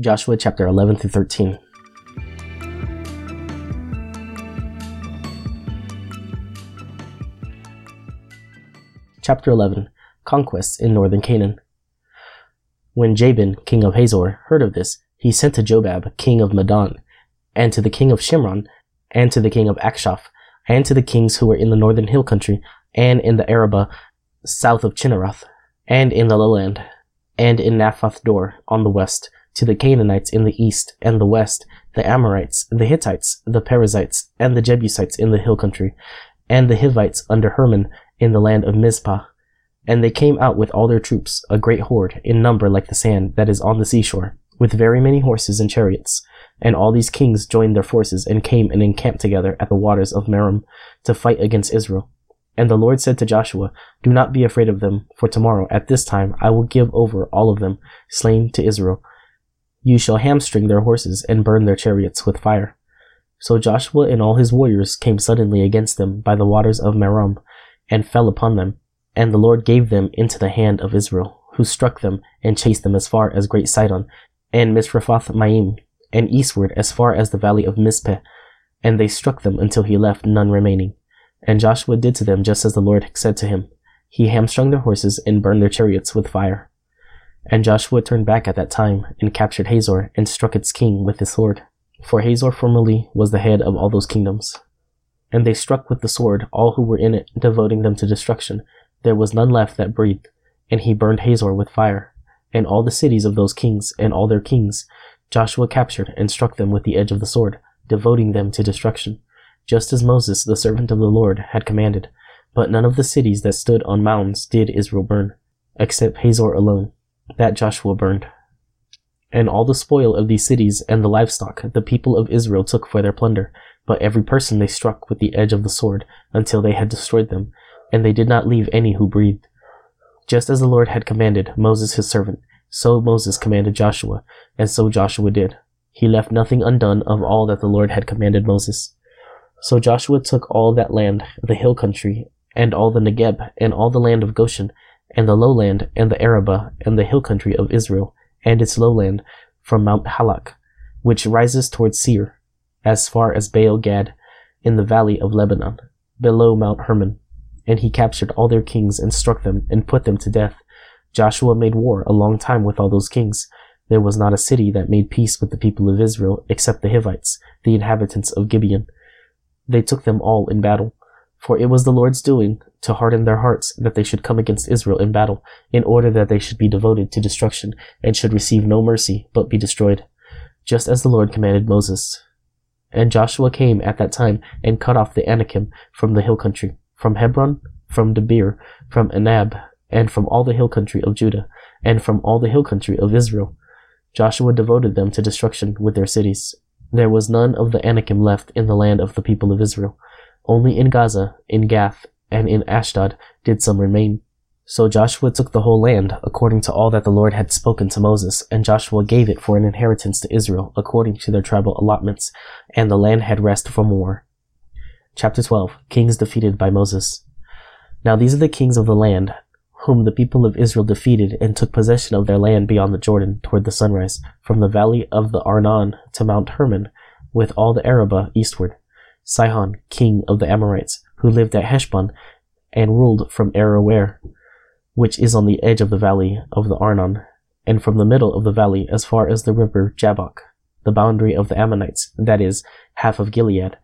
Joshua chapter 11 through 13. Chapter 11 Conquests in Northern Canaan. When Jabin, king of Hazor, heard of this, he sent to Jobab, king of Madon, and to the king of Shimron, and to the king of Achshaph, and to the kings who were in the northern hill country, and in the Arabah, south of Chinneroth, and in the lowland, and in Naphoth Dor on the west, to the Canaanites in the east and the west, the Amorites, the Hittites, the Perizzites, and the Jebusites in the hill country, and the Hivites under Hermon in the land of Mizpah. And they came out with all their troops, a great horde, in number like the sand that is on the seashore, with very many horses and chariots. And all these kings joined their forces and came and encamped together at the waters of Merom to fight against Israel. And the Lord said to Joshua, Do not be afraid of them, for tomorrow at this time I will give over all of them, slain to Israel. You shall hamstring their horses and burn their chariots with fire. So Joshua and all his warriors came suddenly against them by the waters of Merom, and fell upon them. And the Lord gave them into the hand of Israel, who struck them and chased them as far as Great Sidon, and Misrephoth Maim, and eastward as far as the valley of Mizpeh. And they struck them until he left none remaining. And Joshua did to them just as the Lord said to him. He hamstrung their horses and burned their chariots with fire. And Joshua turned back at that time and captured Hazor and struck its king with his sword. For Hazor formerly was the head of all those kingdoms. And they struck with the sword all who were in it, devoting them to destruction. There was none left that breathed. And he burned Hazor with fire. And all the cities of those kings and all their kings Joshua captured and struck them with the edge of the sword, devoting them to destruction just as Moses, the servant of the Lord, had commanded. But none of the cities that stood on mountains did Israel burn, except Hazor alone. That Joshua burned. And all the spoil of these cities and the livestock the people of Israel took for their plunder, but every person they struck with the edge of the sword until they had destroyed them, and they did not leave any who breathed. Just as the Lord had commanded Moses his servant, so Moses commanded Joshua, and so Joshua did. He left nothing undone of all that the Lord had commanded Moses. So Joshua took all that land, the hill country, and all the Negeb, and all the land of Goshen, and the lowland, and the Arabah, and the hill country of Israel, and its lowland, from Mount Halak, which rises towards Seir, as far as Baal Gad, in the valley of Lebanon, below Mount Hermon. And he captured all their kings, and struck them, and put them to death. Joshua made war a long time with all those kings. There was not a city that made peace with the people of Israel, except the Hivites, the inhabitants of Gibeon they took them all in battle. For it was the Lord's doing to harden their hearts that they should come against Israel in battle, in order that they should be devoted to destruction, and should receive no mercy, but be destroyed, just as the Lord commanded Moses. And Joshua came at that time and cut off the Anakim from the hill country, from Hebron, from Debir, from Anab, and from all the hill country of Judah, and from all the hill country of Israel. Joshua devoted them to destruction with their cities, there was none of the Anakim left in the land of the people of Israel. Only in Gaza, in Gath, and in Ashdod did some remain. So Joshua took the whole land, according to all that the Lord had spoken to Moses, and Joshua gave it for an inheritance to Israel, according to their tribal allotments, and the land had rest from war. Chapter 12 Kings defeated by Moses. Now these are the kings of the land, whom the people of Israel defeated and took possession of their land beyond the Jordan toward the sunrise, from the valley of the Arnon to Mount Hermon, with all the Arabah eastward. Sihon, king of the Amorites, who lived at Heshbon, and ruled from Aroer, which is on the edge of the valley of the Arnon, and from the middle of the valley as far as the river Jabbok, the boundary of the Ammonites, that is, half of Gilead,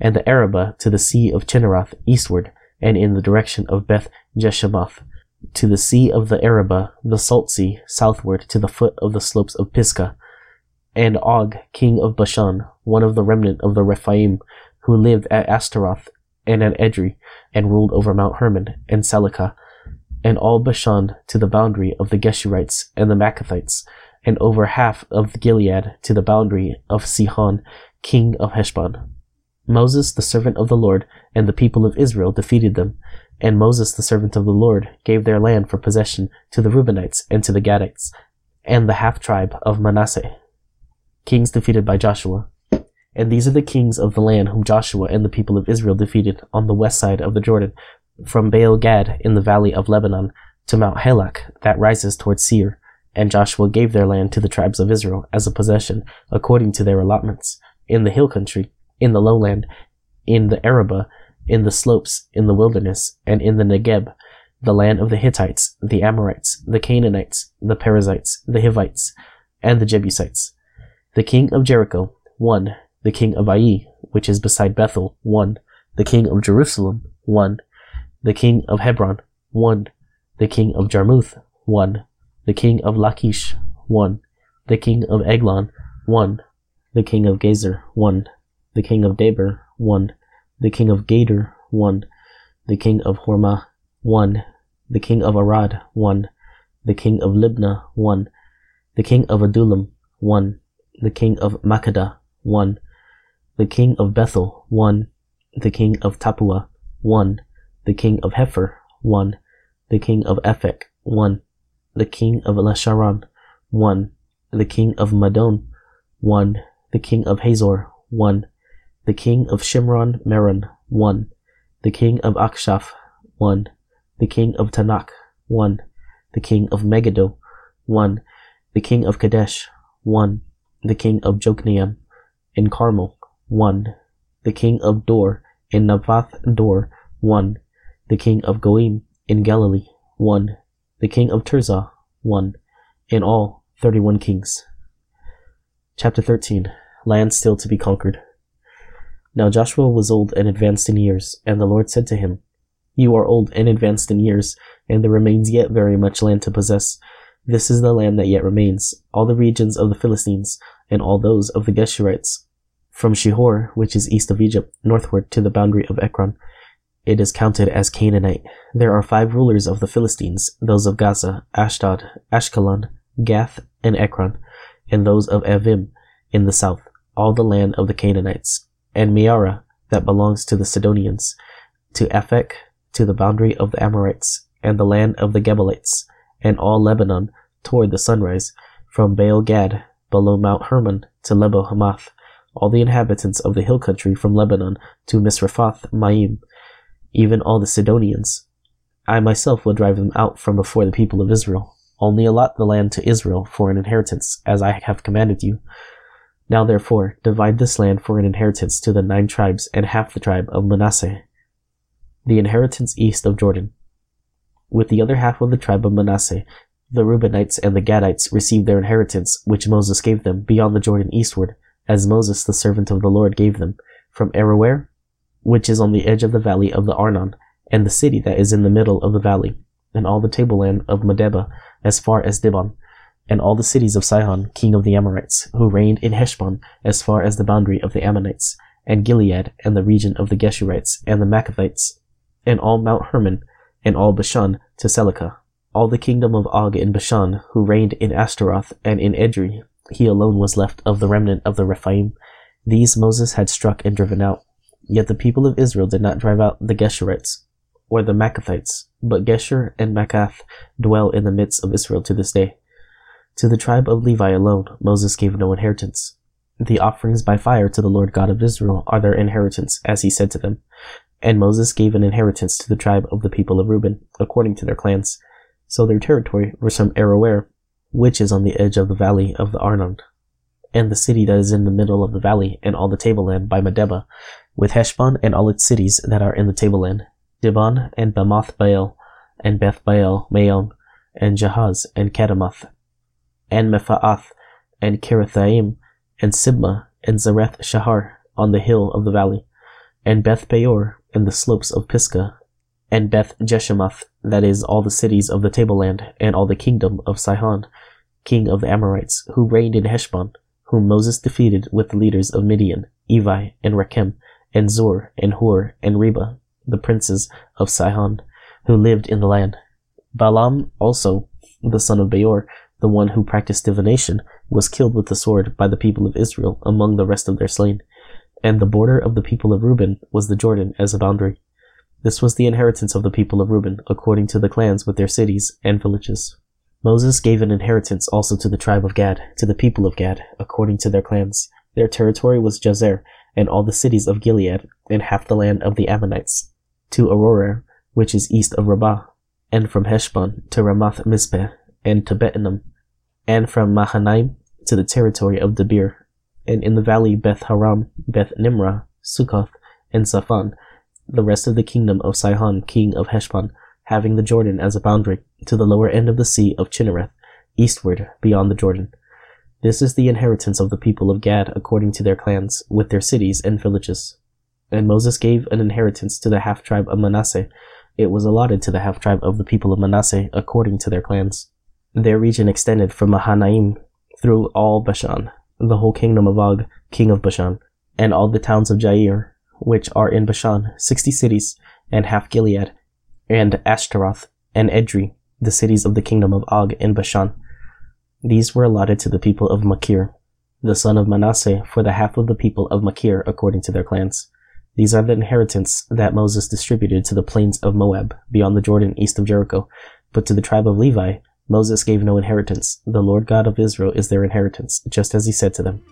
and the Arabah to the sea of Chinneroth eastward, and in the direction of Beth Jeshimoth, to the sea of the Arabah, the Salt Sea, southward to the foot of the slopes of Pisgah, and Og, king of Bashan, one of the remnant of the Rephaim, who lived at Ashtaroth and at Edrei, and ruled over Mount Hermon and Salecah, and all Bashan to the boundary of the Geshurites and the Maacathites, and over half of Gilead to the boundary of Sihon, king of Heshbon. Moses, the servant of the Lord, and the people of Israel defeated them, and Moses, the servant of the Lord, gave their land for possession to the Reubenites and to the Gadites, and the half tribe of Manasseh. Kings defeated by Joshua. And these are the kings of the land whom Joshua and the people of Israel defeated on the west side of the Jordan, from Baal Gad in the valley of Lebanon to Mount Halak that rises towards Seir, And Joshua gave their land to the tribes of Israel as a possession, according to their allotments, in the hill country, in the lowland, in the Arabah, in the slopes, in the wilderness, and in the Negeb, the land of the Hittites, the Amorites, the Canaanites, the Perizzites, the Hivites, and the Jebusites. The king of Jericho, one. The king of Ai, which is beside Bethel, one. The king of Jerusalem, one. The king of Hebron, one. The king of Jarmuth, one. The king of Lachish, one. The king of Eglon, one. The king of Gezer, one. The king of Debir, one. The king of Gader, one. The king of Hormah, one. The king of Arad, one. The king of Libnah, one. The king of Adullam, one. The king of Makkedah, one. The king of Bethel, one. The king of Tappuah, one. The king of Hepher, one. The king of Aphek, one. The king of Lasharon, one. The king of Madon, one. The king of Hazor, one. The king of Shimron Meron, one. The king of Achshaph, one. The king of Taanach, one. The king of Megiddo, one. The king of Kadesh, one. The king of Jokneam in Carmel, one. The king of Dor in Naphath Dor, one. The king of Goiim in Galilee, one. The king of Tirzah, one. In all, thirty-one kings. Chapter 13 Land still to be conquered. Now Joshua was old and advanced in years, and the Lord said to him, You are old and advanced in years, and there remains yet very much land to possess. This is the land that yet remains, all the regions of the Philistines, and all those of the Geshurites, from Shihor, which is east of Egypt, northward to the boundary of Ekron. It is counted as Canaanite. There are five rulers of the Philistines, those of Gaza, Ashdod, Ashkelon, Gath, and Ekron, and those of Avvim in the south, all the land of the Canaanites and Mearah that belongs to the Sidonians, to Aphek, to the boundary of the Amorites, and the land of the Gebalites, and all Lebanon toward the sunrise, from Baal Gad below Mount Hermon to Lebo Hamath, all the inhabitants of the hill country from Lebanon to Misrephoth Maim, even all the Sidonians. I myself will drive them out from before the people of Israel. Only allot the land to Israel for an inheritance, as I have commanded you. Now therefore, divide this land for an inheritance to the nine tribes and half the tribe of Manasseh, the inheritance east of Jordan. With the other half of the tribe of Manasseh, the Reubenites and the Gadites received their inheritance, which Moses gave them, beyond the Jordan eastward, as Moses the servant of the Lord gave them, from Aroer, which is on the edge of the valley of the Arnon, and the city that is in the middle of the valley, and all the tableland of Medeba, as far as Dibon, and all the cities of Sihon, king of the Amorites, who reigned in Heshbon as far as the boundary of the Ammonites, and Gilead, and the region of the Geshurites, and the Maacathites, and all Mount Hermon, and all Bashan to Salecah, all the kingdom of Og in Bashan, who reigned in Ashtaroth and in Edrei, he alone was left of the remnant of the Rephaim. These Moses had struck and driven out. Yet the people of Israel did not drive out the Geshurites, or the Maacathites, but Geshur and Maacath dwell in the midst of Israel to this day. To the tribe of Levi alone Moses gave no inheritance. The offerings by fire to the Lord God of Israel are their inheritance, as he said to them. And Moses gave an inheritance to the tribe of the people of Reuben, according to their clans. So their territory was from Aroer, which is on the edge of the valley of the Arnon, and the city that is in the middle of the valley, and all the tableland by Medeba, with Heshbon and all its cities that are in the tableland, Dibon and Bamoth Baal, and Beth Baal Meon, and Jahaz and Kedemoth, and Mephaath, and Kiriathaim, and Sibmah, and Zareth Shahar on the hill of the valley, and Beth Peor, and the slopes of Pisgah, and Beth Jeshimoth, that is, all the cities of the tableland, and all the kingdom of Sihon, king of the Amorites, who reigned in Heshbon, whom Moses defeated with the leaders of Midian, Evi, and Rekem, and Zor, and Hur, and Reba, the princes of Sihon, who lived in the land. Balaam also, the son of Beor, the one who practiced divination, was killed with the sword by the people of Israel among the rest of their slain. And the border of the people of Reuben was the Jordan as a boundary. This was the inheritance of the people of Reuben, according to the clans with their cities and villages. Moses gave an inheritance also to the tribe of Gad, to the people of Gad, according to their clans. Their territory was Jazer, and all the cities of Gilead, and half the land of the Ammonites, to Aroer, which is east of Rabbah, and from Heshbon to Ramath Mizpeh, and to Betonim, and from Mahanaim to the territory of Debir, and in the valley Beth Haram, Beth Nimrah, Succoth, and Zaphon, the rest of the kingdom of Sihon, king of Heshbon, having the Jordan as a boundary, to the lower end of the sea of Chinnereth, eastward beyond the Jordan. This is the inheritance of the people of Gad according to their clans, with their cities and villages. And Moses gave an inheritance to the half tribe of Manasseh. It was allotted to the half tribe of the people of Manasseh according to their clans. Their region extended from Mahanaim through all Bashan, the whole kingdom of Og, king of Bashan, and all the towns of Jair, which are in Bashan, sixty cities, and half Gilead, and Ashtaroth, and Edrei, the cities of the kingdom of Og in Bashan. These were allotted to the people of Machir, the son of Manasseh, for the half of the people of Machir according to their clans. These are the inheritance that Moses distributed to the plains of Moab, beyond the Jordan east of Jericho. But to the tribe of Levi, Moses gave no inheritance. The Lord God of Israel is their inheritance, just as he said to them.